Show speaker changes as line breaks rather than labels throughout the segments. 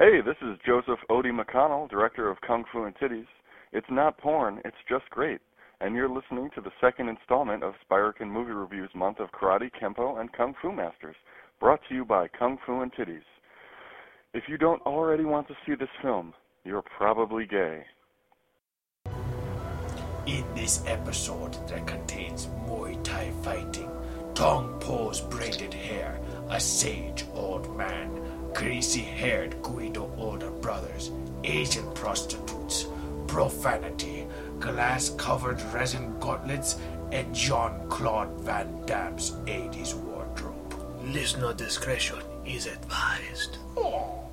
Hey, this is Joseph Odie McConnell, director of Kung Fu and Titties. It's not porn, it's just great. And you're listening to the second installment of Spiraken Movie Reviews month of Karate, Kempo, and Kung Fu Masters, brought to you by Kung Fu and Titties. If you don't already want to see this film, you're probably gay.
In this episode that contains Muay Thai fighting, Tong Po's braided hair, a sage old man, greasy haired Guido older brothers, Asian prostitutes, profanity, glass covered resin gauntlets, and Jean Claude Van Damme's 80s wardrobe.
Listener discretion is advised.
Sometimes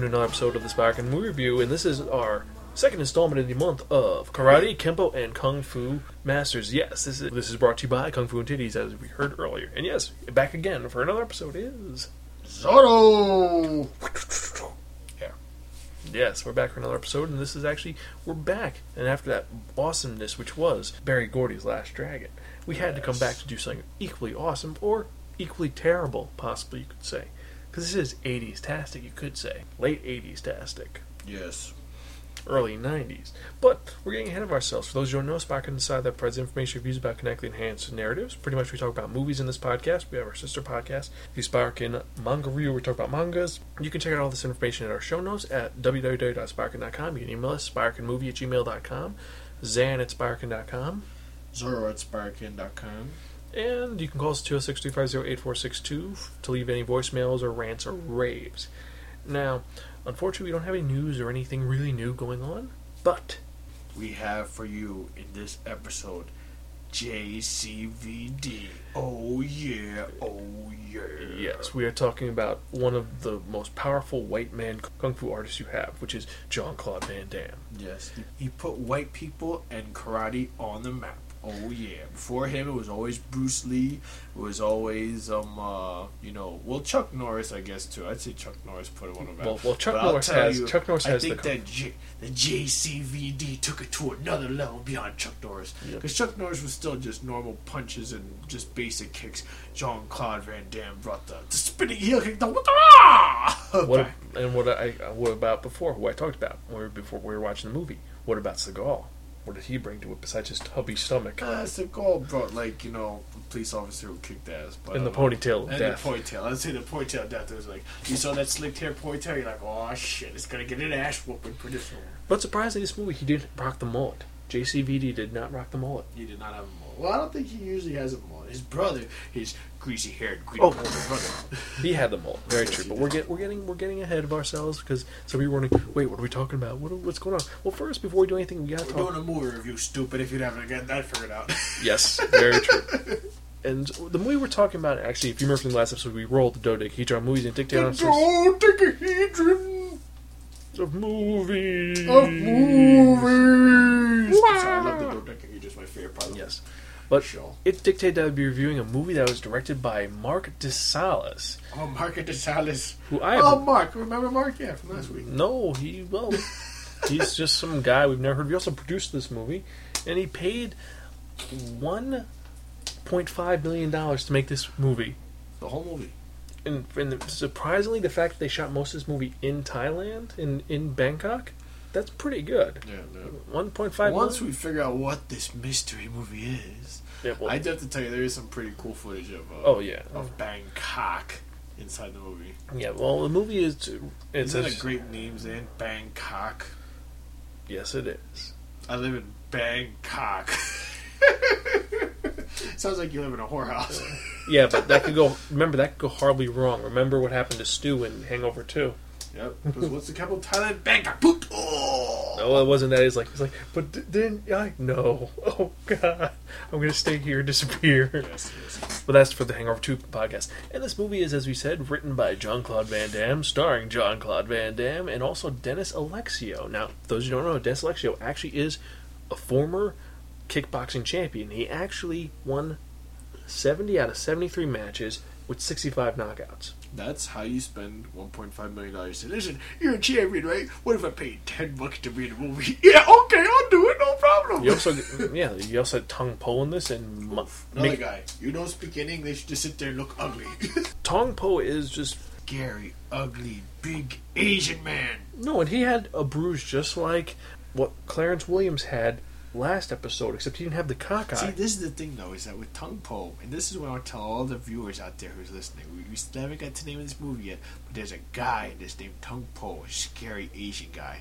welcome to another episode of the Sparkin Movie Review, and this is our second installment in the month of Karate, Kempo, and Kung Fu Masters. Yes, this is this is brought to you by Kung Fu and Titties, as we heard earlier. And yes, back again for another episode is
Zorro! Yeah.
yes, we're back for another episode, and this is actually we're back. And after that awesomeness, which was Berry Gordy's Last Dragon, we had to come back to do something equally awesome or equally terrible, possibly you could say, because this is '80s tastic, you could say, late '80s tastic.
Yes.
early 90s. But we're getting ahead of ourselves. For those who don't know, and Inside that provides information reviews about connected enhanced narratives. Pretty much we talk about movies in this podcast. We have our sister podcast, the Sparkin Manga Review, we talk about mangas. You can check out all this information in our show notes at www.sparkin.com. You can email us, sparkinmovie at gmail.com, zan at sparkin.com.
Zorro at Sparkin.com.
And you can call us 206 350 8462 to leave any voicemails or rants or raves. Now, unfortunately, we don't have any news or anything really new going on, but
We have for you in this episode JCVD. Oh yeah, oh yeah.
Yes, we are talking about one of the most powerful white man kung fu artists you have, which is Jean Claude Van Damme.
Yes. He put white people and karate on the map.
Oh yeah. Before him, it was always Bruce Lee. It was always um uh you know well Chuck Norris I guess too. I'd say Chuck Norris put one of them.
Well- well, Chuck
But
Norris has- Chuck Norris
I
has
think
the-
that J, the JCVD took it to another level beyond Chuck Norris because Chuck Norris was still just normal punches and just basic kicks. Jean Claude Van Damme brought the, the spinning heel kick. The what the!
What and what I what about before? Who I talked about? Before we were watching the movie? What about Seagal? What did he bring to it besides his tubby stomach
Uh, Seagal brought like you know a police officer who kicked ass. But
and the
I don't know.
ponytail
And
death?
the ponytail. I'd say the ponytail death was like you saw that slicked hair ponytail. You're like, oh shit, it's gonna get an ass whooping for this one.
But surprisingly, this movie he didn't rock the mullet. JCVD did not rock the mullet.
He did not have a mullet. Well, I don't think he usually has a mullet. His brother, his greasy haired, greedy
Oh.
brother.
He had the mullet, very true. But we're getting we're getting we're getting ahead of ourselves because some people are wondering, wait, what are we talking about? What, what's going on? Well, first, before we do anything, we gotta
We're
talk.
doing a movie review, stupid. If you haven't got that figured out.
Yes, very true. And the movie we're talking about, actually, if you remember from the last episode, we rolled the dodecahedron movies and dictated
Don't take a hedron
of movies.
of movies. I love the dodecahedron. It's my favorite part of
Yes. But
show.
it dictated that I'd be reviewing a movie that was directed by Mark DeSalis,
Oh, Mark DeSalis.
who I
Oh,
have
Mark. Remember Mark? Yeah, from last week.
no, he well, he's just some guy we've never heard. of. He also produced this movie, and he paid one point five million dollars to make this movie.
The whole movie.
And, and surprisingly, the fact that they shot most of this movie in Thailand, in in Bangkok, that's pretty good.
Yeah, yeah.
One point five.
Once we figure out what this mystery movie is,
yeah, well,
I'd have to tell you there is some pretty cool footage of uh,
oh yeah,
of Bangkok inside the movie.
yeah. Well, the movie is it's
Isn't
a,
it a great names in Bangkok?
yes, it is.
I live in Bangkok. Sounds like you live in a whorehouse.
Yeah, but that could go. Remember, that could go horribly wrong. Remember what happened to Stu in Hangover Two?
yep. Because what's the capital of Thailand? Bangkok. Oh.
No, it wasn't that. It's like it's like, but d- didn't I? No. Oh God, I'm gonna stay here, and disappear.
Yes, yes.
But that's for the Hangover Two podcast. And this movie is, as we said, written by John Claude Van Damme, starring John Claude Van Damme, and also Dennis Alexio. Now, those who don't know, Dennis Alexio actually is a former kickboxing champion. He actually won 70 out of 73 matches with 65 knockouts.
That's how you spend 1.5 million dollars. Say, listen, you're a champion, right? What if I paid 10 bucks to be in a movie? Yeah, okay, I'll do it, no problem.
You also, yeah, you also had Tong Po in this, and Mo-
Another
Mick-
guy. You don't speak any English, just sit there and look ugly.
Tong Po is just
Scary, ugly, big Asian man.
no, and he had a bruise just like what Clarence Williams had last episode, except he didn't have the cockeye.
See, this is the thing, though, is that with Tong Po, and this is what I want to tell all the viewers out there who's listening. We, we still haven't got to name this movie yet, but there's a guy that's named Tong Po, a scary Asian guy.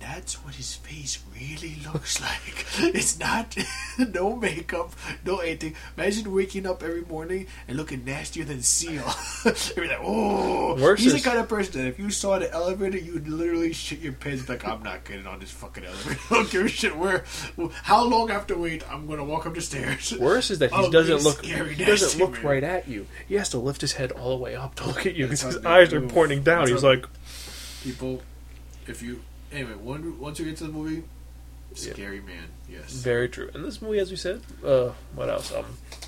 That's what his face really looks like. It's not no makeup, no anything. Imagine waking up every morning and looking nastier than Seal. You'd like, oh,
Worse
he's
is-
the kind of person that if you saw the elevator, you would literally shit your pants. Like, I'm not getting on this fucking elevator. I don't give a shit where, how long I have to wait. I'm gonna walk up the stairs.
Worse is that he
Ugly,
doesn't look.
scary,
He doesn't look
man.
right at you. He has to lift his head all the way up to look at you because his eyes are pointing down.
That's
He's like,
People, if you anyway, one, once you get to the movie, scary man. Yes.
very true. And this movie, as we said, uh, what else? Um,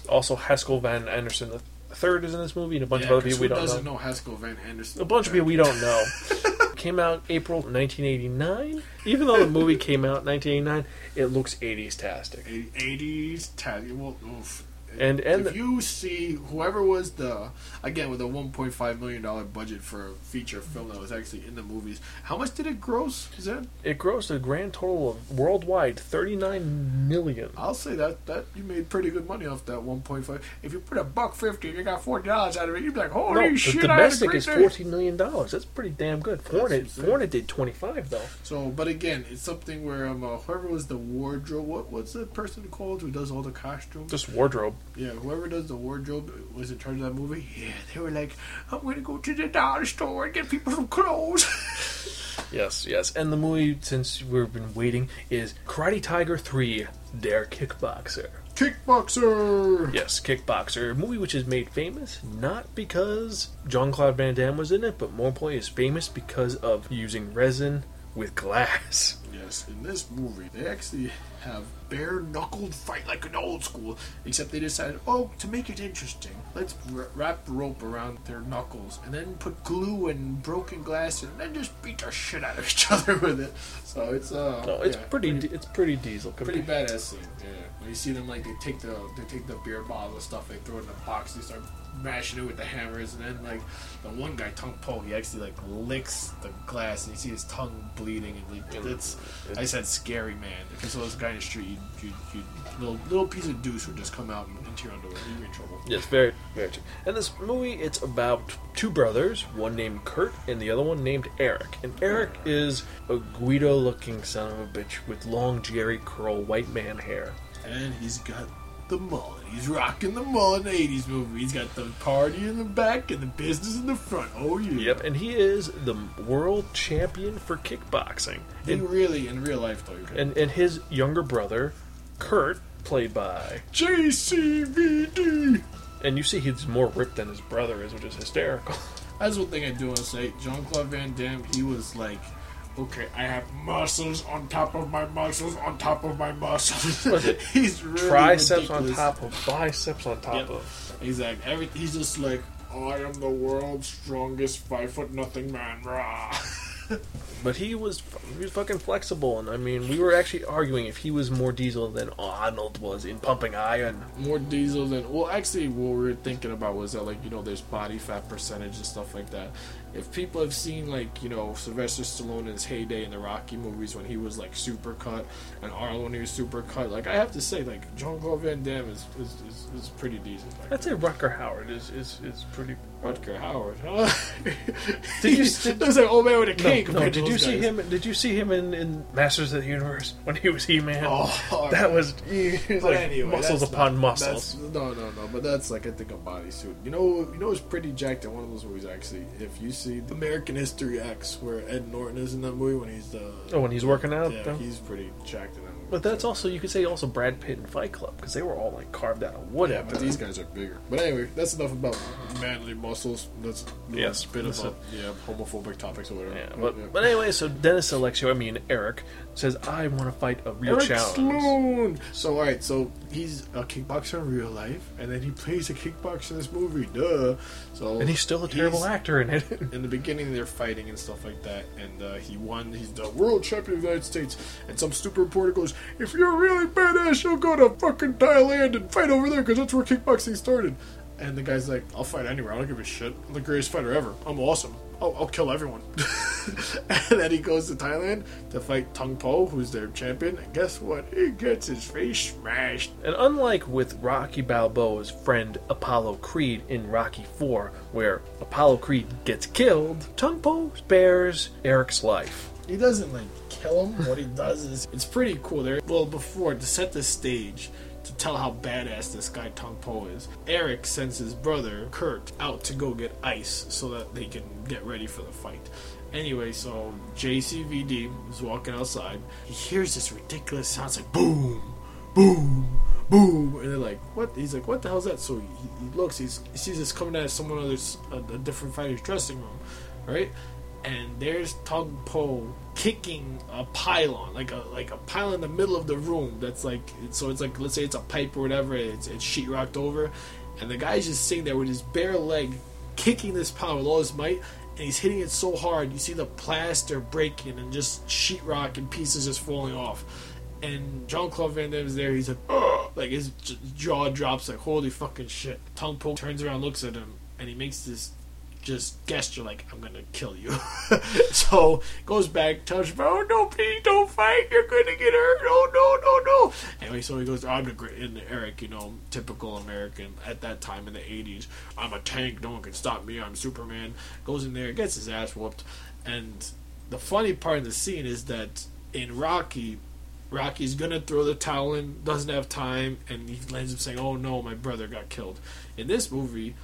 also Haskell Van Anderson the third is in this movie, and a bunch
Yeah,
of other people we don't
doesn't
know.
know Haskell Van Anderson?
A bunch of people we don't know. came out April 1989. Even though the movie came out in 1989, it looks 80s tastic.
Eighties, tag. Well, oof.
And and
if you see whoever was the again with a 1.5 million dollar budget for a feature film that was actually in the movies, how much did it gross? Is that?
it grossed a grand total of worldwide 39 million.
I'll say that that you made pretty good money off that 1.5. If you put a buck fifty and you got forty dollars out of it, you'd be like, holy
No, the
shit! A
domestic is
day.
14 million dollars. That's pretty damn good. Foreign, foreign did 25 though.
So, but again, it's something where um, uh, whoever was the wardrobe, what what's the person called who does all the costumes?
Just wardrobe.
Yeah, whoever does the wardrobe was in charge of that movie. Yeah, they were like, I'm gonna go to the dollar store and get people some clothes.
Yes, yes. And the movie, since we've been waiting, is Karate Tiger 3 Der Kickboxer.
Kickboxer.
Yes, Kickboxer. A movie which is made famous not because Jean Claude Van Damme was in it, but more importantly, is famous because of using resin with glass.
Yes, in this movie, they actually have bare knuckled fight like an old school, except they decided, oh, to make it interesting, let's wra- wrap the rope around their knuckles and then put glue and broken glass and then just beat the shit out of each other with it. So it's uh,
No, it's
yeah,
pretty, it's pretty diesel.
pretty
compared-
badass scene. Yeah, when you see them like they take the they take the beer bottle and stuff, they throw it in the box, they start mashing it with the hammers, and then like the one guy, Tong Po, he actually like licks the glass, and you see his tongue bleeding, and like, it's I said scary man. If you saw this guy in the street, you you you little little piece of deuce would just come out into your underwear, You're in trouble.
Yes, very, very true. And this movie, it's about two brothers, one named Kurt and the other one named Eric. And Eric is a Guido-looking son of a bitch with long Jheri curl white man hair.
And he's got the mullet. He's rocking the mullet in the 80s movie. He's got the party in the back and the business in the front. Oh, yeah.
Yep, and he is the world champion for kickboxing.
In
And,
really, in real life, though.
And, and his younger brother, Kurt, played by.
JCVD.
And you see he's more ripped than his brother is, which is hysterical.
That's one thing I do want to say. Jean Claude Van Damme, he was like, okay, I have muscles on top of my muscles on top of my muscles. he's really
Triceps on top of biceps on top
Yep.
of.
Exactly. Every, he's just like, I am the world's strongest five foot nothing man. Rah.
But he was he was fucking flexible, and I mean, we were actually arguing if he was more diesel than Arnold was in pumping iron.
More diesel than well, actually, what we were thinking about was that like you know, there's body fat percentage and stuff like that. If people have seen like you know Sylvester Stallone in his heyday in the Rocky movies when he was like super cut and Arnold when he was super cut, like I have to say like Jean Claude Van Damme is is, is, is pretty decent.
I'd say Rucker Howard is is, is pretty.
Rutger Howard. Huh?
Did you-
He looks like old man with a
No,
cane
no,
to
did you
those
see
guys.
him? Did you see him in, in Masters of the Universe when he was He Man?
Oh,
that was he was like
anyway,
muscles upon
not-
muscles.
no, no, no. But that's like I think a bodysuit. You know, you know, it's pretty jacked in one of those movies. Actually, if you see American History X, where Ed Norton is in that movie when he's the
Oh, when he's working out.
yeah,
though?
he's pretty jacked in that.
But that's also you could say also Brad Pitt and Fight Club because they were all like carved out of wood.
yeah, but these guys are bigger. But anyway, that's enough about manly muscles. That's a
Yes,
bit of a, yeah homophobic topics or whatever.
Yeah,
But, yeah.
but anyway, so Dennis Alexio, I mean Eric, says I want to fight a real
Eric
challenge.
Sloan. So all right, so he's a kickboxer in real life, and then he plays a kickboxer in this movie. Duh. So
And he's still a terrible actor in it.
in the beginning they're fighting and stuff like that and uh, he won he's the world champion of the united states and some stupid reporter goes if you're really badass you'll go to fucking thailand and fight over there because that's where kickboxing started. And the guy's like i'll fight anywhere. I don't give a shit. I'm the greatest fighter ever. I'm awesome. I'll, I'll kill everyone. And then he goes to thailand to fight tong po who's their champion. And guess what? He gets his face smashed.
And unlike with Rocky Balboa's friend Apollo Creed in Rocky 4, where Apollo Creed gets killed, Tong Po spares Eric's life.
he doesn't like kill him. What he does is it's pretty cool. There, well, before to set the stage to tell how badass this guy Tong Po is, Eric sends his brother Kurt out to go get ice so that they can get ready for the fight. Anyway, so JCVD is walking outside. He hears this ridiculous sound. It's like boom, boom, boom, and they're like, "What?" He's like, "What the hell's that?" So he, he looks. He sees this coming out of someone other's a, a different fighter's dressing room, right? And there's Tong Po kicking a pylon, like a like a pylon in the middle of the room. That's like so. It's like let's say it's a pipe or whatever. It's it's sheetrocked over, and the guy's just sitting there with his bare leg, kicking this pylon with all his might, and he's hitting it so hard. You see the plaster breaking and just sheetrock and pieces just falling off. And John Claude Van Damme's there. He's like, Ugh! like his jaw drops. Like holy fucking shit. Tong Po turns around, looks at him, and he makes this just gesture like I'm gonna kill you. so goes back, him, "Oh no, please don't fight. You're gonna get hurt. Oh no, no, no." Anyway, so he goes, "I'm the great." And Eric, you know, typical American at that time in the '80s. I'm a tank. No one can stop me. I'm Superman. Goes in there, gets his ass whooped, and the funny part of the scene is that in Rocky. Rocky's gonna throw the towel in, doesn't have time, and he ends up saying, "Oh no, my brother got killed." In this movie,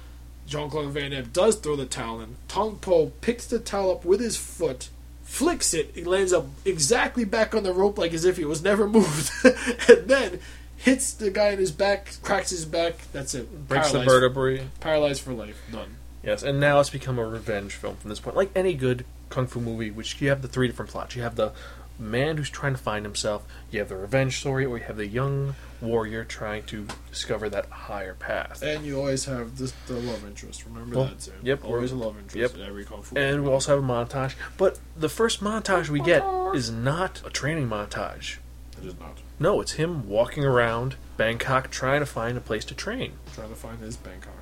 Jean Claude Van Damme does throw the towel in. Tong Po picks the towel up with his foot, flicks it, it lands up exactly back on the rope like as if it was never moved, and then hits the guy in his back, cracks his back. That's it.
Breaks the vertebrae.
Paralyzed for life. Done.
Yes, and now it's become a revenge film from this point. Like any good kung fu movie, which you have the three different plots. You have the man who's trying to find himself, you have the revenge story, or you have the young warrior trying to discover that higher path.
And you always have this, the love interest. Remember
Well,
that, Sam.
yep,
Always a love interest
yep.
in every kung fu.
And we also have a montage, but the first montage we get is not a training montage.
it is not
No, it's him walking around Bangkok trying to find a place to train.
trying to find his Bangkok.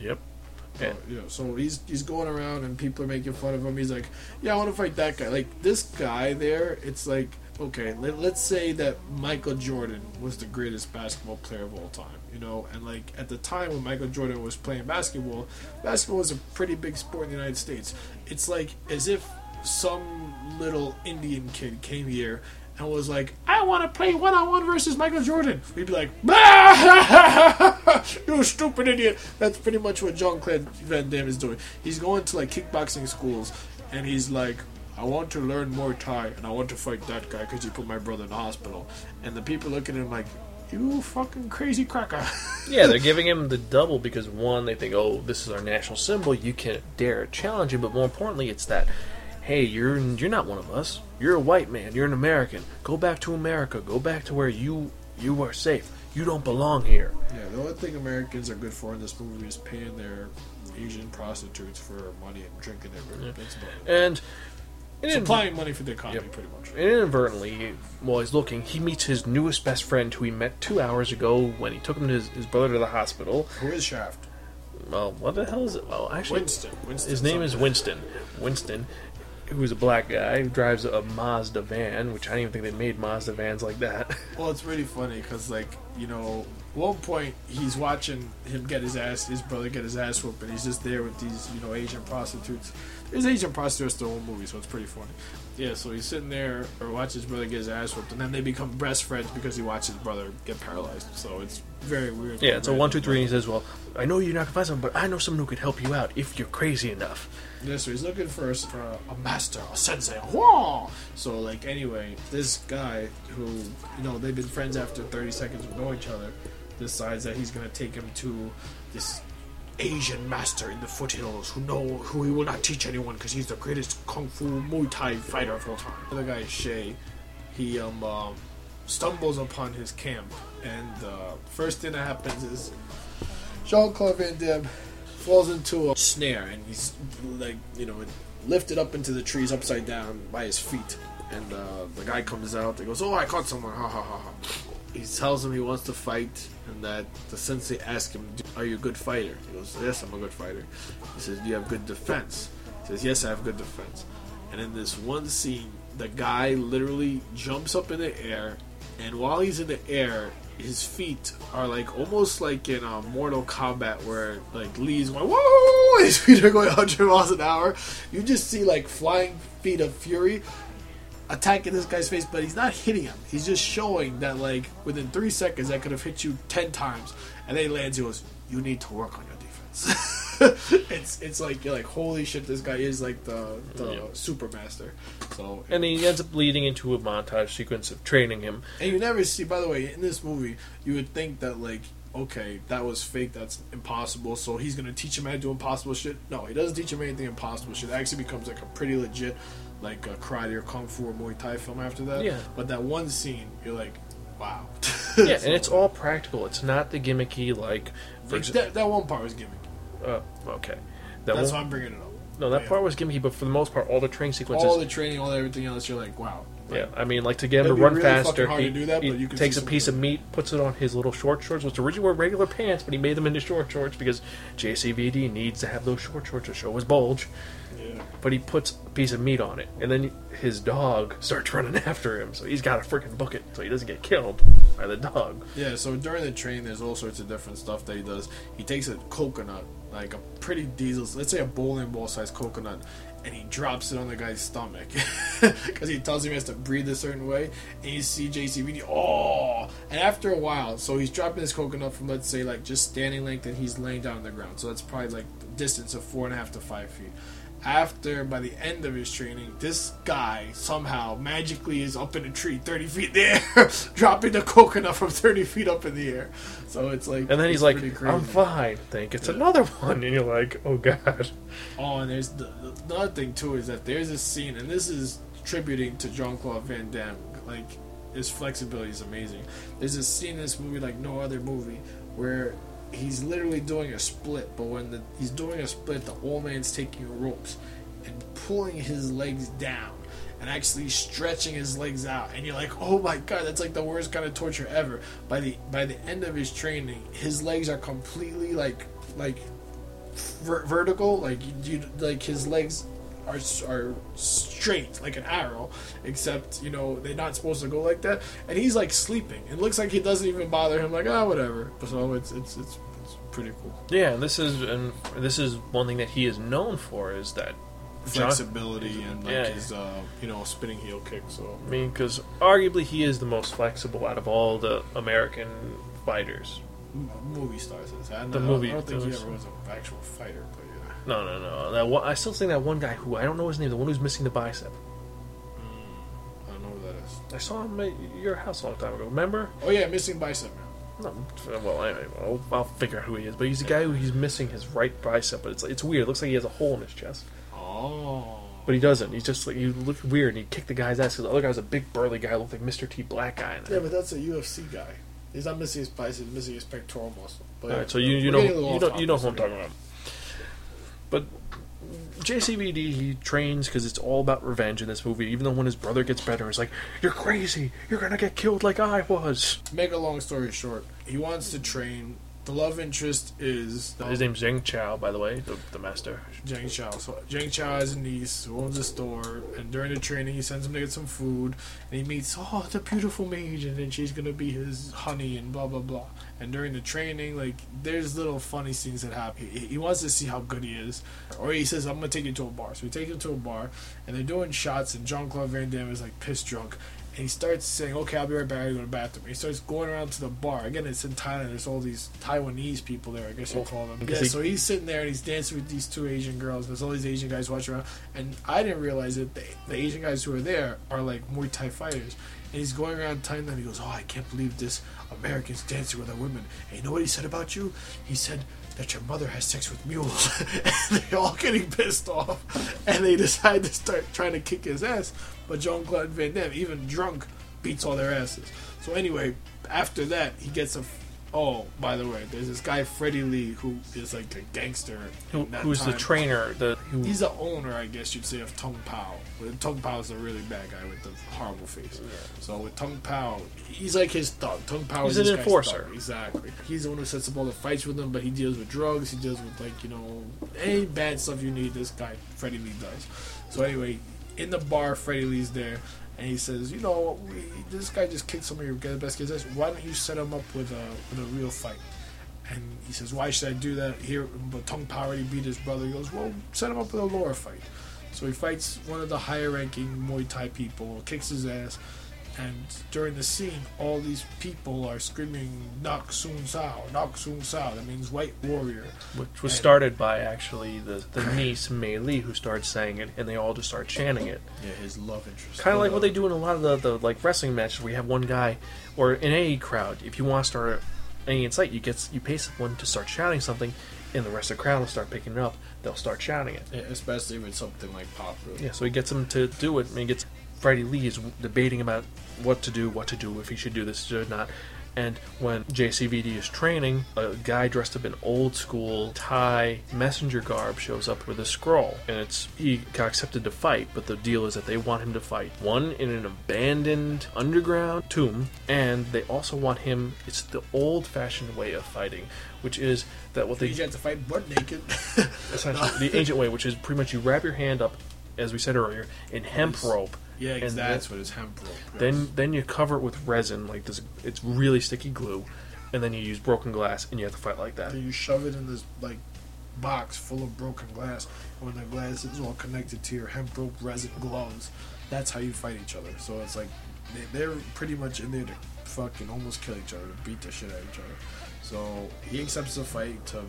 Yep. Yeah.
you know, so he's he's going around and people are making fun of him. He's like, "Yeah, I want to fight that guy." Like this guy there, it's like, okay, let, let's say that Michael Jordan was the greatest basketball player of all time, you know, and like at the time when Michael Jordan was playing basketball, basketball was a pretty big sport in the United States. It's like as if some little Indian kid came here and was like, I want to play one on one versus Michael Jordan. We'd be like, you stupid idiot. That's pretty much what Jean Claude Van Damme is doing. He's going to like kickboxing schools and he's like, I want to learn more Thai and I want to fight that guy because he put my brother in the hospital. And the people look at him like, you fucking crazy cracker.
Yeah, they're giving him the double because one, they think, oh, this is our national symbol. You can't dare challenge him. But more importantly, it's that, hey, you're you're not one of us. You're a white man. You're an American. Go back to America. Go back to where you you are safe. You don't belong here.
Yeah, the only thing Americans are good for in this movie is paying their Asian prostitutes for money and drinking their beer. It.
And
Supplying money for the economy,
Yep.
pretty much.
And inadvertently, while he's looking, he meets his newest best friend, who he met two hours ago when he took him to his, his brother to the hospital.
Who is Shaft?
Well, what the hell is it? Well, actually,
Winston. Winston.
His name is. Winston. Winston, who's a black guy who drives a Mazda van, which I didn't even think they made Mazda vans like that.
Well, it's really funny because, like, you know, one point he's watching him get his ass, his brother get his ass whooped, and he's just there with these, you know, Asian prostitutes. There's Asian prostitutes the whole movie, so it's pretty funny. Yeah, so he's sitting there or watches his brother get his ass whooped, and then they become best friends because he watches his brother get paralyzed. So it's very weird.
yeah, it's a one, two, three, and he says, "Well, I know you're not gonna find someone, but I know someone who could help you out if you're crazy enough."
Yeah, so he's looking for, for a, a master, a sensei. Whoa! So, like, anyway, this guy who, you know, they've been friends after 30 seconds of knowing each other, decides that he's to take him to this Asian master in the foothills who know who he will not teach anyone because he's the greatest kung fu Muay Thai fighter of all time. The other guy is Shay. He um, um stumbles upon his camp, and uh, first thing that happens is Jean Claude Van Damme falls into a snare and he's like you know lifted up into the trees upside down by his feet. And uh, the guy comes out and goes oh i caught someone. Ha ha ha ha. He tells him he wants to fight and that the sensei asks him are you a good fighter? He goes yes i'm a good fighter. He says do you have good defense? He says yes i have good defense. And in this one scene the guy literally jumps up in the air and while he's in the air his feet are like almost like in uh, Mortal Kombat where like Lee's going whoa! His feet are going 100 miles an hour. You just see like flying feet of fury attacking this guy's face but he's not hitting him. He's just showing that like within three seconds I could have hit you 10 times. And then he lands he goes you need to work on your defense it's it's like you're like holy shit this guy is like the the
Yeah.
super master so
And he ends up leading into a montage sequence of training him.
And you never see, by the way, in this movie, you would think that, like, okay, that was fake, that's impossible, so he's gonna teach him how to do impossible shit. No, he doesn't teach him anything impossible shit. It actually becomes, like, a pretty legit, like, a karate or kung fu or Muay Thai film after that.
Yeah.
But that one scene, you're like, wow.
Yeah, and it's all practical. It's not the gimmicky like. For
Like,
exa-
that, that one part was gimmicky.
Uh, okay, that
That's why I'm bringing it up.
no, that
yeah.
part was gimmicky, but for the most part, all the training sequences.
All the training, all everything else, you're like, wow.
Yeah, I mean, like to get him
It'd
to
be
run
really
faster,
hard
he,
to do that,
he
but you can
takes
see
a
some
piece
of
of meat, puts it on his little short shorts, which originally were regular pants, but he made them into short shorts because JCVD needs to have those short shorts to show his bulge.
Yeah.
But he puts a piece of meat on it, and then his dog starts running after him, so he's got to freaking book it so he doesn't get killed by the dog.
Yeah, so during the train, there's all sorts of different stuff that he does. He takes a coconut, like a pretty diesel, let's say a bowling ball sized coconut, and he drops it on the guy's stomach because he tells him he has to breathe a certain way. And you see JCVD, oh! And after a while, so he's dropping his coconut from let's say like just standing length, and he's laying down on the ground. So that's probably like distance of four and a half to five feet. After, by the end of his training, this guy somehow magically is up in a tree 30 feet in the air, dropping the coconut from 30 feet up in the air. So it's like.
And then he's like. I'm fine. Think it's another one. And you're like, oh god.
Oh, and there's the, the other thing too is that there's a scene, and this is tributing to Jean Claude Van Damme. Like his flexibility is amazing. There's a scene in this movie like no other movie where he's literally doing a split, but when the, he's doing a split, the old man's taking ropes and pulling his legs down and actually stretching his legs out. And you're like oh my god that's like the worst kind of torture ever. By the by the end of his training his legs are completely like like ver- vertical like you, like his legs are are straight like an arrow except you know they're not supposed to go like that. And he's like sleeping. It looks like he doesn't even bother him like ah whatever. So it's it's it's, it's pretty cool.
Yeah, this is and this is one thing that he is known for is that John-
flexibility and like
Yeah.
his uh, you know spinning heel kick so.
I mean, because arguably he is the most flexible out of all the American fighters.
Movie stars is that
The
No,
movie
I don't think he ever was an actual fighter but yeah
No, no, no. That one, I still think that one guy who I don't know his name, the one who's missing the bicep.
Hmm, I don't know who that is
I saw him at your house a long time ago. Remember?
oh yeah missing bicep
No, well, anyway, I'll, I'll figure out who he is. But he's the guy who he's missing his right bicep, but it's it's weird. It looks like he has a hole in his chest,
oh
but he doesn't. He's just like he looked weird, and he kicked the guy's ass because the other guy was a big burly guy, looked like Mr. T Black guy.
yeah but that's a UFC guy he's not missing his bicep he's missing his pectoral muscle but
All right, so you you know
a little
you know you know who I'm talking about. But JCVD he trains because it's all about revenge in this movie. Even though when his brother gets better, he's like, "You're crazy. You're gonna get killed like I was."
make a long story short he wants to train the love interest is
His name's Zheng Chao, by the way, the, the master.
Jang Chao. So Jang Chao has a niece who owns a store, and during the training, he sends him to get some food, and he meets oh the beautiful mage, and then she's gonna be his honey, and blah blah blah. And during the training, like there's little funny scenes that happen. He, he wants to see how good he is, or he says I'm gonna take you to a bar. So we take him to a bar, and they're doing shots, and Jean Claude Van Damme is like pissed drunk. And he starts saying, "Okay, I'll be right back. I gotta go to the bathroom." He starts going around to the bar. Again, it's in Thailand. There's all these Taiwanese people there. I guess you oh, call them. Yeah.
he-
So he's sitting there and he's dancing with these two Asian girls. There's all these Asian guys watching around, and I didn't realize that the, the Asian guys who are there are like Muay Thai fighters. And he's going around telling them, he goes, "Oh, I can't believe this American's dancing with a woman." And you know what he said about you? He said that your mother has sex with mules. they're all getting pissed off, and they decide to start trying to kick his ass. But Jean Claude Van Damme, even drunk, beats all their asses. So anyway, after that, he gets a. Oh, by the way, there's this guy Freddie Lee who is like a gangster.
Who, who's the trainer? The who,
He's the owner, I guess you'd say, of Tung Pao. But Tung Pao is a really bad guy with the horrible face. So with Tung Pao, he's like his thug. Tung Pao
He's
is
an enforcer.
thug. Exactly. He's the one who sets up all the fights with him, but he deals with drugs. He deals with like you know any bad stuff you need. This guy Freddie Lee does. So anyway, in the bar, Freddie Lee's there. And he says, you know, we, this guy just kicked some of your best kids. Why don't you set him up with a with a real fight? And he says, why should I do that here? But Tung Pao already beat his brother. He goes, well, set him up with a lower fight. So he fights one of the higher ranking Muay Thai people, kicks his ass, and during the scene, all these people are screaming, Nak Sun Sao, Nak Sun Sao. That means white warrior.
which was
and-
started by actually the, the niece Mei Li who started saying it, and they all just start chanting it.
Yeah, his love interest.
Kind of like what they do in a lot of the, the like wrestling matches, where you have one guy, or in any crowd, if you want to start any insight, you get you pay someone to start shouting something, and the rest of the crowd will start picking it up. They'll start shouting it.
Yeah, especially with something like popular.
Yeah, so he gets them to do it, and he gets Freddie Lee is debating about what to do, what to do, if he should do this or not. And when JCVD is training, a guy dressed up in old school Thai messenger garb shows up with a scroll, and it's he got accepted to fight. But the deal is that they want him to fight one in an abandoned underground tomb, and they also want him. It's the old-fashioned way of fighting, which is that what they
You have to fight butt naked.
essentially the ancient way, which is pretty much you wrap your hand up, as we said earlier, in hemp rope.
Yeah,
And
that's
then-
what his hemp rope. yes.
Then then you cover it with resin, like this. It's really sticky glue, and then you use broken glass, and you have to fight like that.
Then you shove it in this like box full of broken glass. And when the glass is all connected to your hemp rope resin gloves, that's how you fight each other. So it's like they, they're pretty much in there to fucking almost kill each other, to beat the shit out of each other. So he accepts the fight to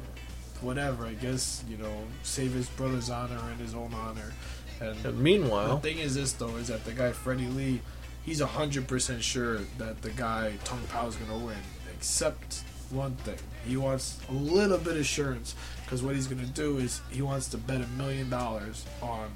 whatever, I guess, you know, save his brother's honor and his own honor. And
And
the thing is this though, is that the guy Freddie Lee, he's hundred percent sure that the guy Tung is gonna win, except one thing. He wants a little bit of assurance because what he's gonna do is he wants to bet a million dollars on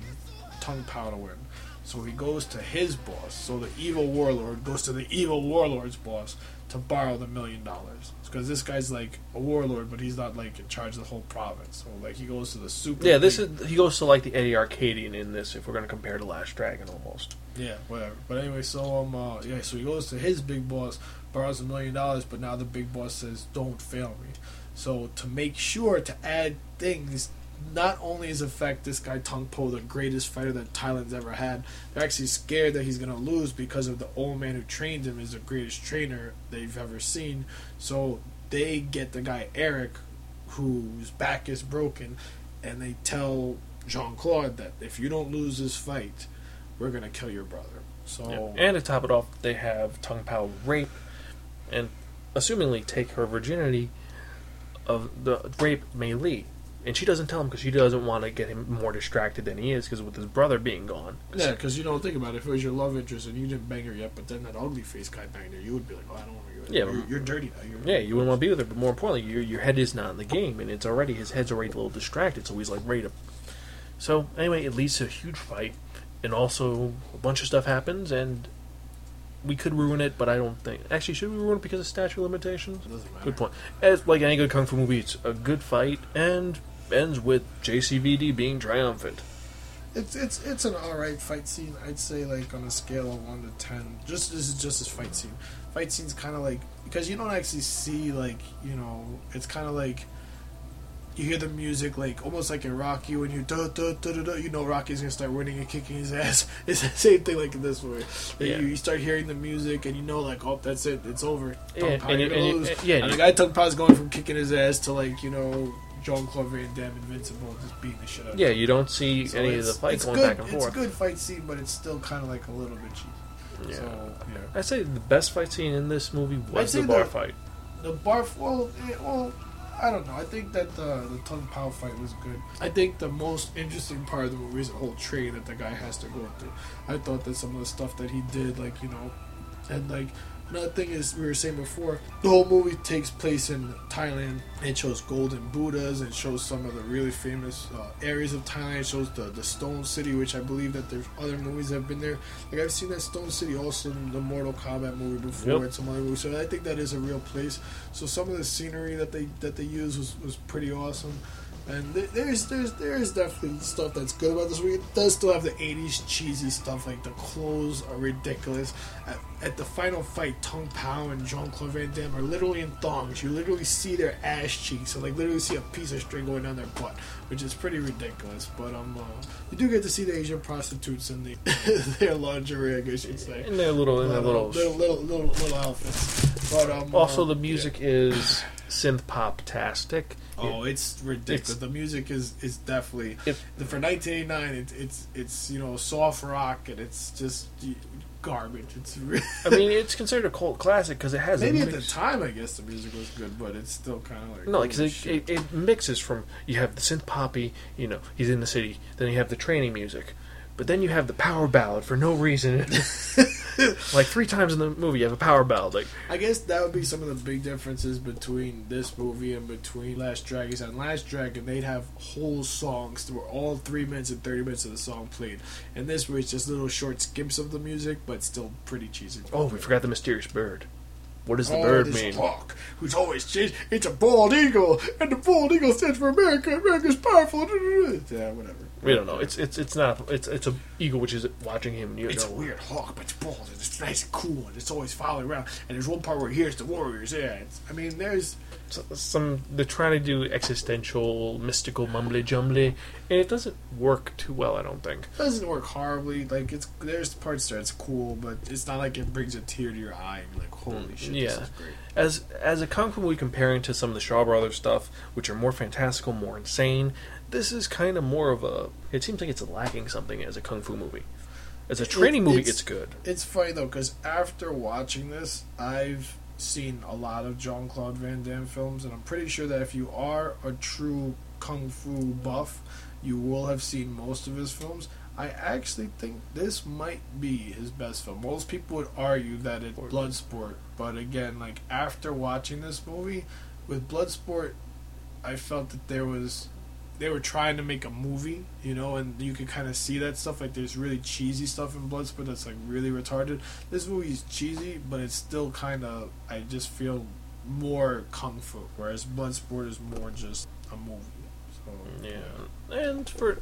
Tong Pao to win. So he goes to his boss. So the evil warlord goes to the evil warlord's boss to borrow the million dollars. Because this guy's like a warlord, but he's not like in charge of the whole province. So like he goes to the super.
Yeah, this is he goes to like the Eddie Arkadian in this. If we're going to compare to Last Dragon, almost.
Yeah, whatever. But anyway, so um, uh, yeah, so he goes to his big boss, borrows a million dollars, but now the big boss says, "Don't fail me." So to make sure to add things, not only is the fact this guy Tong Po, the greatest fighter that Thailand's ever had, they're actually scared that he's gonna lose because of the old man who trained him is the greatest trainer they've ever seen. So they get the guy Eric, whose back is broken, and they tell Jean Claude that if you don't lose this fight, we're gonna kill your brother. So
And to top it off, they have Tung Pao rape and assumingly take her virginity of the rape Mei Li. And she doesn't tell him because she doesn't want to get him more distracted than he is because with his brother being gone.
yeah, because you don't think about it. If it was your love interest and you didn't bang her yet, but then that ugly face guy banged her, you would be like, "Oh, I don't want to go."
Yeah,
you're, you're dirty now. You're,
Yeah, you wouldn't want to be with her, but more importantly, your your head is not in the game, and it's already his head's already a little distracted, so he's like ready to. So anyway, it leads to a huge fight, and also a bunch of stuff happens, and we could ruin it, but I don't think. Actually, should we ruin it because of statute limitations?
doesn't matter.
Good point. As like any good kung fu movie, it's a good fight and ends with JCVD being triumphant.
It's it's it's an alright fight scene. I'd say like on a scale of one to ten. Just this is just this fight scene. Fight scene's kind of like because you don't actually see like you know it's kind of like you hear the music like almost like in Rocky when you da da da da da. You know Rocky's gonna start winning and kicking his ass. It's the same thing like in this movie. Like,
Yeah.
you, you start hearing the music and you know like oh that's it it's over.
Yeah, and you- and yeah,
and
and
the guy Tung Pa's going from kicking his ass to like you know. Jean Claude Van Damme, invincible, just beating the shit out.
Yeah,
him.
you don't see
So
any of the fights going
good,
back and forth.
It's a good fight scene, but it's still kind of like a little bit cheap.
Yeah.
So yeah,
I'd say the best fight scene in this movie was the bar
the-
fight.
the bar. Well, eh, well, I don't know. I think that the the Tung Pao fight was good. I think the most interesting part of the movie is the whole train that the guy has to go through. I thought that some of the stuff that he did, like you know, and like another thing is we were saying before, the whole movie takes place in Thailand. It shows golden Buddhas. It shows some of the really famous uh, areas of Thailand. It shows the the Stone City, which I believe that there's other movies that have been there. Like I've seen that Stone City also in the Mortal Kombat movie before
Yep.
and some other movies. So I think that is a real place. So some of the scenery that they that they use was, was pretty awesome. And there's there's there's definitely stuff that's good about this movie. It does still have the '80s cheesy stuff, like the clothes are ridiculous. At, at the final fight, Tung Pao and Jean Claude Van Damme are literally in thongs. You literally see their ass cheeks, and like literally see a piece of string going down their butt, which is pretty ridiculous. But um, uh, you do get to see the Asian prostitutes in the their lingerie, I guess you'd say.
In their little, in their
But,
little.
little, little, little, little outfits. But um,
also,
uh,
the music is synth pop tastic.
Oh, it's ridiculous.
It's-
the music is is definitely
If-
for 1989. It's it's it's you know soft rock and it's just garbage. It's re-
I mean, it's considered a cult classic because it has
maybe at the time I guess the music was good, but it's still kind of like
No, because
holy
it, it, it mixes from you have the synth poppy, you know, he's in the city. Then you have the training music, but then you have the power ballad for no reason. like three times in the movie, you have a power ballad. Like
I guess that would be some of the big differences between this movie and between Last Dragon. And Last Dragon, they'd have whole songs that were all three minutes and thirty minutes of the song played. And this was just little short skips of the music, but still pretty cheesy.
oh, we forgot the mysterious bird. What does the
Oh,
bird
this
mean?
hawk who's always changed. It's a bald eagle, and the bald eagle stands for America. America's powerful. Yeah, whatever.
We don't know. It's it's it's not. It's it's a eagle which is watching him. You
It's
know.
a weird hawk, but it's bald and it's nice and cool, and it's always following around. And there's one part where he hears the warriors. Yeah, it's, I mean, there's
s- some they're trying to do existential, mystical, mumbly jumbly, and it doesn't work too well. I don't think.
It doesn't work horribly. Like it's there's parts there it's cool, but it's not like it brings a tear to your eye. And like, holy mm, shit, this
yeah. As as a movie comparing to some of the Shaw Brothers stuff, which are more fantastical, more insane, this is kind of more of a. It seems like it's lacking something as a kung fu movie. As a training movie,
it's-
it's good.
It's funny though, because after watching this, I've seen a lot of Jean Claude Van Damme films, and I'm pretty sure that if you are a true kung fu buff, you will have seen most of his films. I actually think this might be his best film. Most people would argue that it's Bloodsport, but again, like after watching this movie, with Bloodsport, I felt that there was they were trying to make a movie, you know, and you could kind of see that stuff. Like there's really cheesy stuff in Bloodsport that's like really retarded. This movie is cheesy, but it's still kind of. I just feel more kung fu, whereas Bloodsport is more just a movie. So
Yeah, and for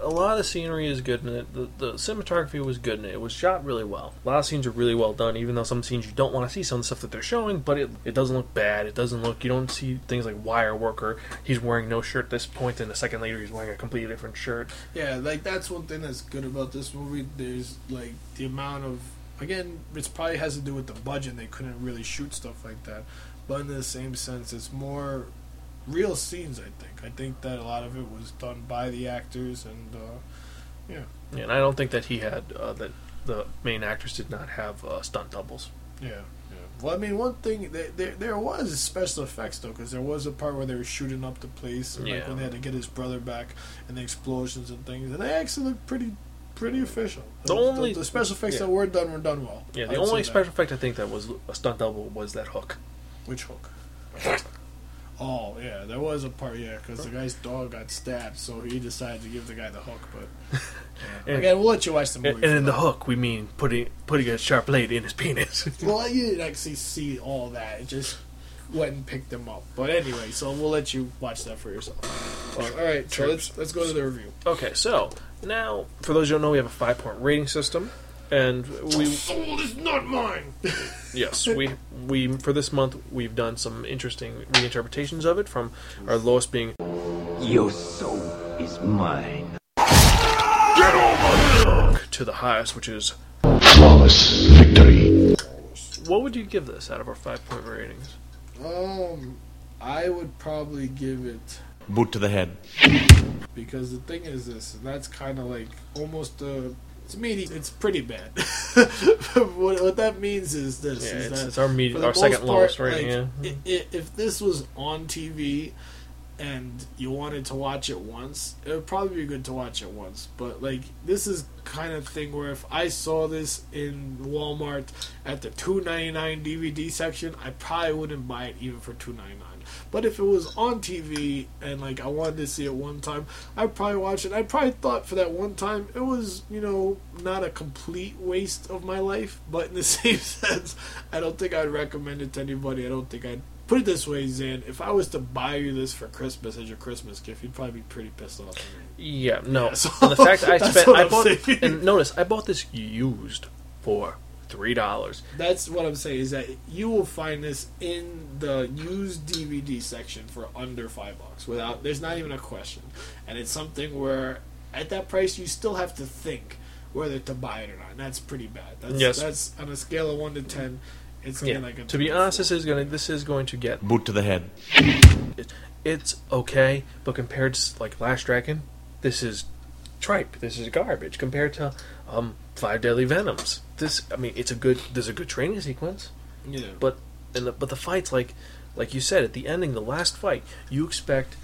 a lot of the scenery is good in it. The, the cinematography was good in it. It was shot really well. A lot of scenes are really well done, even though some scenes you don't want to see some stuff that they're showing. But it it doesn't look bad. It doesn't look. You don't see things like wire worker. he's wearing no shirt this point, and a second later he's wearing a completely different shirt.
Yeah, like that's one thing that's good about this movie. There's like the amount of again, it probably has to do with the budget. They couldn't really shoot stuff like that, but in the same sense, it's more real scenes. I think. I think that a lot of it was done by the actors, and uh, yeah,
Yeah, and I don't think that he had uh, that the main actors did not have uh, stunt doubles.
yeah, yeah. Well, I mean, one thing there there, there was special effects though, because there was a part where they were shooting up the place, and, like when they had to get his brother back, and the explosions and things, and they actually looked pretty. Pretty official.
The only-
the, special effects
yeah.
that were done were done well.
Yeah, the only special effect I think that was a stunt double was that hook.
Which hook? Oh yeah, there was a part yeah, because the guy's dog got stabbed, so he decided to give the guy the hook. But yeah.
And-
again, we'll let you watch the movie.
And, and in the hook, we mean putting putting a sharp blade in his penis.
well, you didn't actually see all that. It just went and picked them up. But anyway, so we'll let you watch that for yourself. Well, all right, so let's let's go to the review.
okay, so now for those who don't know, we have a five point rating system, and we
Soul is not mine.
yes we we for this month we've done some interesting reinterpretations of it from our lowest being
Your soul is mine.
Get over here to the highest, which is
Flawless victory.
what would you give this out of our five point ratings?
Um, I would probably give it
Boot to the head.
because the thing is this, and that's kind of like almost a. To me, it's pretty bad. what, what that means is this:
Yeah,
is
it's,
that
it's our our second
part,
lowest rating.
like,
yeah,
if this was on TV and you wanted to watch it once, it would probably be good to watch it once. But like this is kind of thing where if I saw this in Walmart at the two ninety nine DVD section, I probably wouldn't buy it even for two ninety nine. But if it was on TV and like I wanted to see it one time, I'd probably watch it. I probably thought for that one time it was, you know, not a complete waste of my life, but in the same sense, I don't think I'd recommend it to anybody. I don't think I'd put it this way, Zan. If I was to buy you this for Christmas as your Christmas gift, you'd probably be pretty pissed off.
yeah, no.
Yeah, so
the fact that I spent, I bought,
saying.
and notice I bought this used for three dollars.
That's what I'm saying is that you will find this in the used DVD section for under five bucks. Without there's not even a question, and it's something where at that price you still have to think whether to buy it or not. And that's pretty bad. That's,
Yes.
that's on a scale of one to ten. It's
Yeah.
getting like a
to be honest, this is gonna this is going to get
Boot to the head.
it, it's okay, but compared to like Last Dragon, this is tripe. This is garbage compared to um, Five Deadly Venoms. This, I mean, it's a good. There's a good training sequence,
yeah.
but and the, but the fights like like you said at the ending, the last fight, you expect,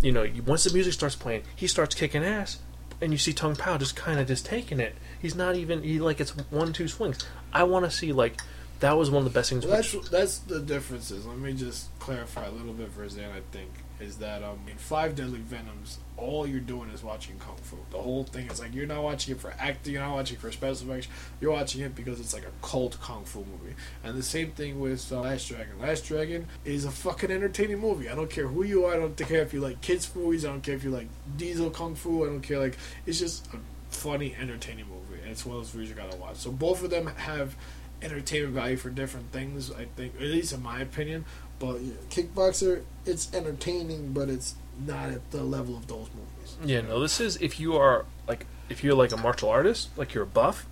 you know, you, once the music starts playing, he starts kicking ass, and you see Tong Po just kind of just taking it. He's not even he like it's one two swings. I want to see like that was one of the best things.
Well,
which-
that's that's the differences. Let me just clarify a little bit for Zan. I think is that um, in Five Deadly Venoms, all you're doing is watching kung fu. The whole thing is like you're not watching it for acting, you're not watching it for special effects. You're watching it because it's like a cult kung fu movie. And the same thing with uh, Last Dragon. Last Dragon is a fucking entertaining movie. I don't care who you are. I don't care if you like kids movies. I don't care if you like diesel kung fu. I don't care. Like it's just a funny, entertaining movie. And it's one of those movies you gotta watch. So both of them have entertainment value for different things. I think, at least in my opinion. But yeah, Kickboxer, it's entertaining, but it's not at the level of those movies.
Yeah, no, this is if you are like if you're like a martial artist, like you're a buff,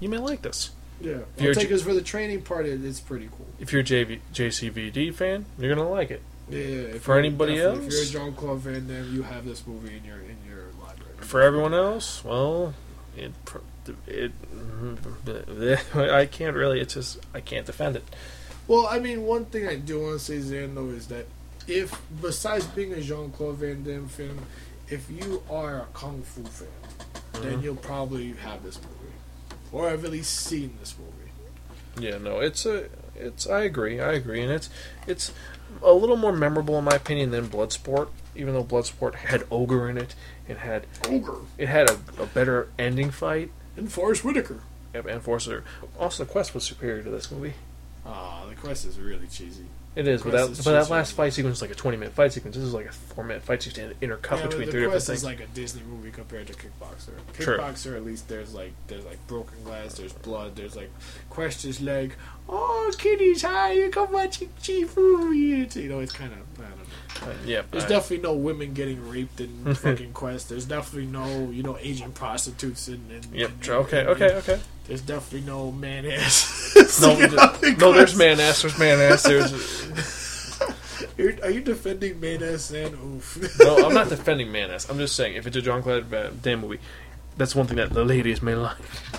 you may like this.
Yeah,
If
I'll take
J-
us for the training part. It, it's pretty cool.
If you're a JV, JCVD fan, you're gonna like it.
Yeah.
For anybody else?
if you're a Jean Claude Van Damme, you have this movie in your in your library.
For everyone else, well, it it I can't really. It's just I can't defend it.
Well, I mean, one thing I do want to say, Zan, though, is that if, besides being a Jean Claude Van Damme fan, if you are a Kung Fu fan, then mm-hmm. you'll probably have this movie. Or have at least seen this movie.
Yeah, no, it's a It's I agree, I agree, and it's it's a little more memorable in my opinion than Bloodsport. Even though Bloodsport had ogre in it, it had
Ogre.
it had a, a better ending fight.
And Forest Whitaker.
Yep, and Enforcer. Also, the quest was superior to this movie.
Ah, the quest is really cheesy.
It is, but that,
is
but that last fight sequence is like a twenty minute fight sequence. This is like a four minute fight sequence intercut
Yeah,
between three different
quest
things.
is like a Disney movie compared to Kickboxer.
True.
Kickboxer, at least there's like there's like broken glass, there's blood, there's like Quest is like, oh, kitties, hi, you come watching cheap movie. It's, you know, it's kind of I don't know.
Uh, yeah,
There's
I-
definitely no women getting raped in fucking Quest. There's definitely no you know Asian prostitutes in. in
Yep.
in-
true. Okay.
in-
Okay. Okay.
There's definitely no man ass.
No, no. There's man ass. There's man ass. There's
Are you defending man ass and oof?
no. I'm not defending man ass. I'm just saying if it's a John Claude Damme movie, that's one thing that the ladies may like.
Yeah.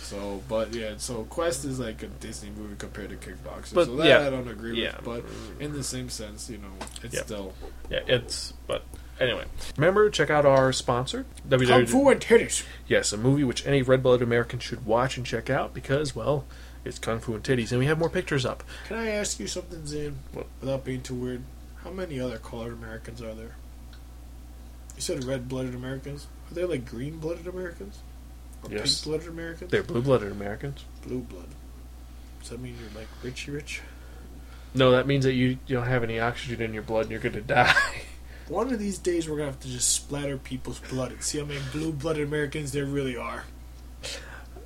So, but yeah, so Quest is like a Disney movie compared to Kickboxer.
But,
so that
yeah.
I don't agree
Yeah.
with. But in the same sense, you know, it's
Yeah.
still
Yeah. It's but anyway. Remember, check out our sponsor.
Kung
www.
Fu and titties.
Yes, a movie which any red-blooded American should watch and check out because, well, it's kung fu and titties, and we have more pictures up.
Can I ask you something, Zane?
What?
Without being too weird, how many other colored Americans are there? You said red-blooded Americans. Are there like green-blooded Americans? Or
Yes.
pink-blooded Americans?
They're blue-blooded Americans.
blue blood. Does that mean you're like richy rich?
No, that means that you, you don't have any oxygen in your blood and you're going to die.
One of these days, we're gonna have to just splatter people's blood and see how many blue-blooded Americans there really are.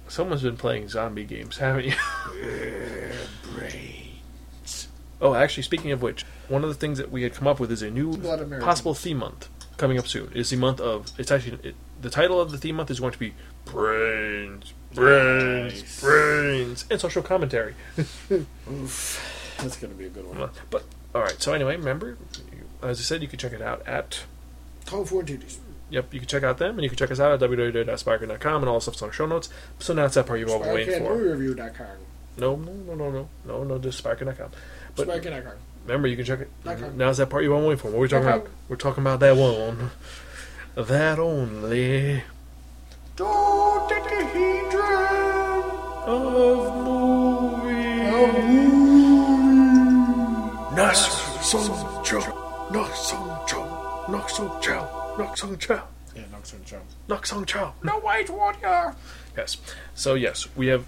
Someone's been playing zombie games, haven't you?
Brains.
Oh, actually, speaking of which, one of the things that we had come up with is a new possible theme month coming up soon. It's the month of. It's actually it, the title of the theme month is going to be brains, brains,
Nice.
brains, and social commentary.
Oof. That's gonna be a good one.
But all right. So anyway, remember, Uh, as I said, you can check it out at.
Fu and titties.
Yep, you can check out them, and you can check us out at www.sparker.com, and all the stuff's on the show notes. So now it's that part you've all been waiting for.
SparkinMovieReview.com.
No, no, no, no, no, no, no, just sparker.com. But
Sparkin.com.
remember, you can check it.
Okay.
Now's that part you've all been waiting for. What are we talking
Okay.
about? We're talking about that one. That only
take a heat
of movie. Nas Song Chow. Nok Song Chow. Nok Song Chow. Nok Song Chow.
Yeah, Knox and Chow.
Nok Song Chow.
No white warrior.
Yes. So yes, we have.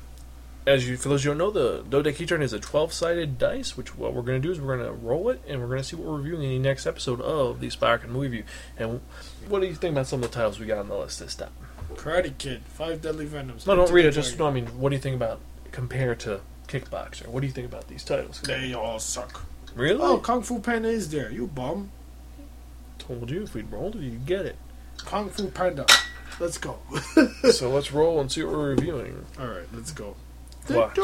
As you, for those who don't know, the dodecahedron is a twelve-sided dice. Which what we're going to do is we're going to roll it, and we're going to see what we're reviewing in the next episode of the Sparkin Movie Review. And what do you think about some of the titles we got on the list this time?
Karate Kid. Five Deadly Venoms.
No, don't read it. Just no. I mean, what do you think about compared to Kickboxer? What do you think about these titles?
They all suck.
Really?
Oh, Kung Fu Panda is there. You bum.
told you if we'd rolled it, you'd get it.
Kung Fu Panda. Let's go.
so let's roll and see what we're reviewing.
All right, let's go.
Watch.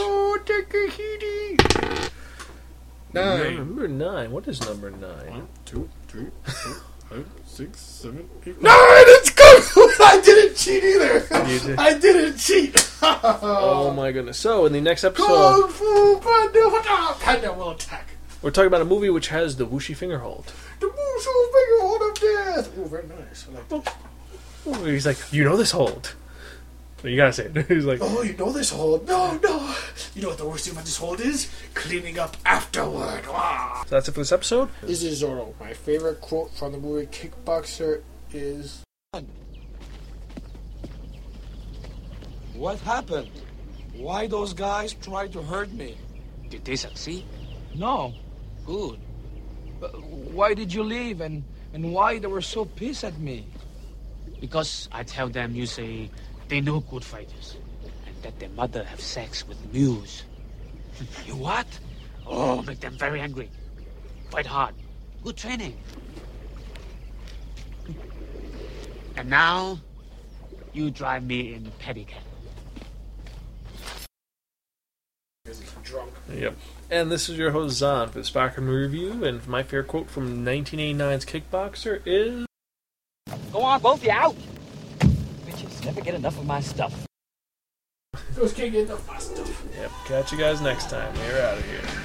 Nine.
Number nine. What is number nine?
One, two, three, four, five, six, seven, eight, nine. It's Fu. I didn't cheat either.
Did.
I didn't cheat.
Oh my goodness! So in the next episode,
Kung Fu Panda. Ah, Panda will attack.
We're talking about a movie which has the Wuxi finger hold.
The Musou finger hold of death. Oh, very nice. I like that.
Ooh, He's like, you know this hold. You gotta say it. He's like,
Oh, you know this hold? No, no. You know what the worst thing about this hold is? Cleaning up afterward. Ah.
so that's it for this episode.
This is Zorro. My favorite quote from the movie Kickboxer is
What happened? Why those guys tried to hurt me?
Did they succeed?
No.
Good.
Uh, why did you leave and and why they were so pissed at me?
Because I tell them you say they know good fighters. And that their mother have sex with mules.
You what?
Oh, make them very angry. Fight hard. Good training. And now, you drive me in pedicab.
drunk.
Yep. And this is your host Zan for the Sparkman Review, and my fair quote from 1989's Kickboxer is.
Go on, both of you out. Bitches never get enough of my stuff.
Those can't get enough of my stuff.
Yep. Catch you guys next time. We're out of here.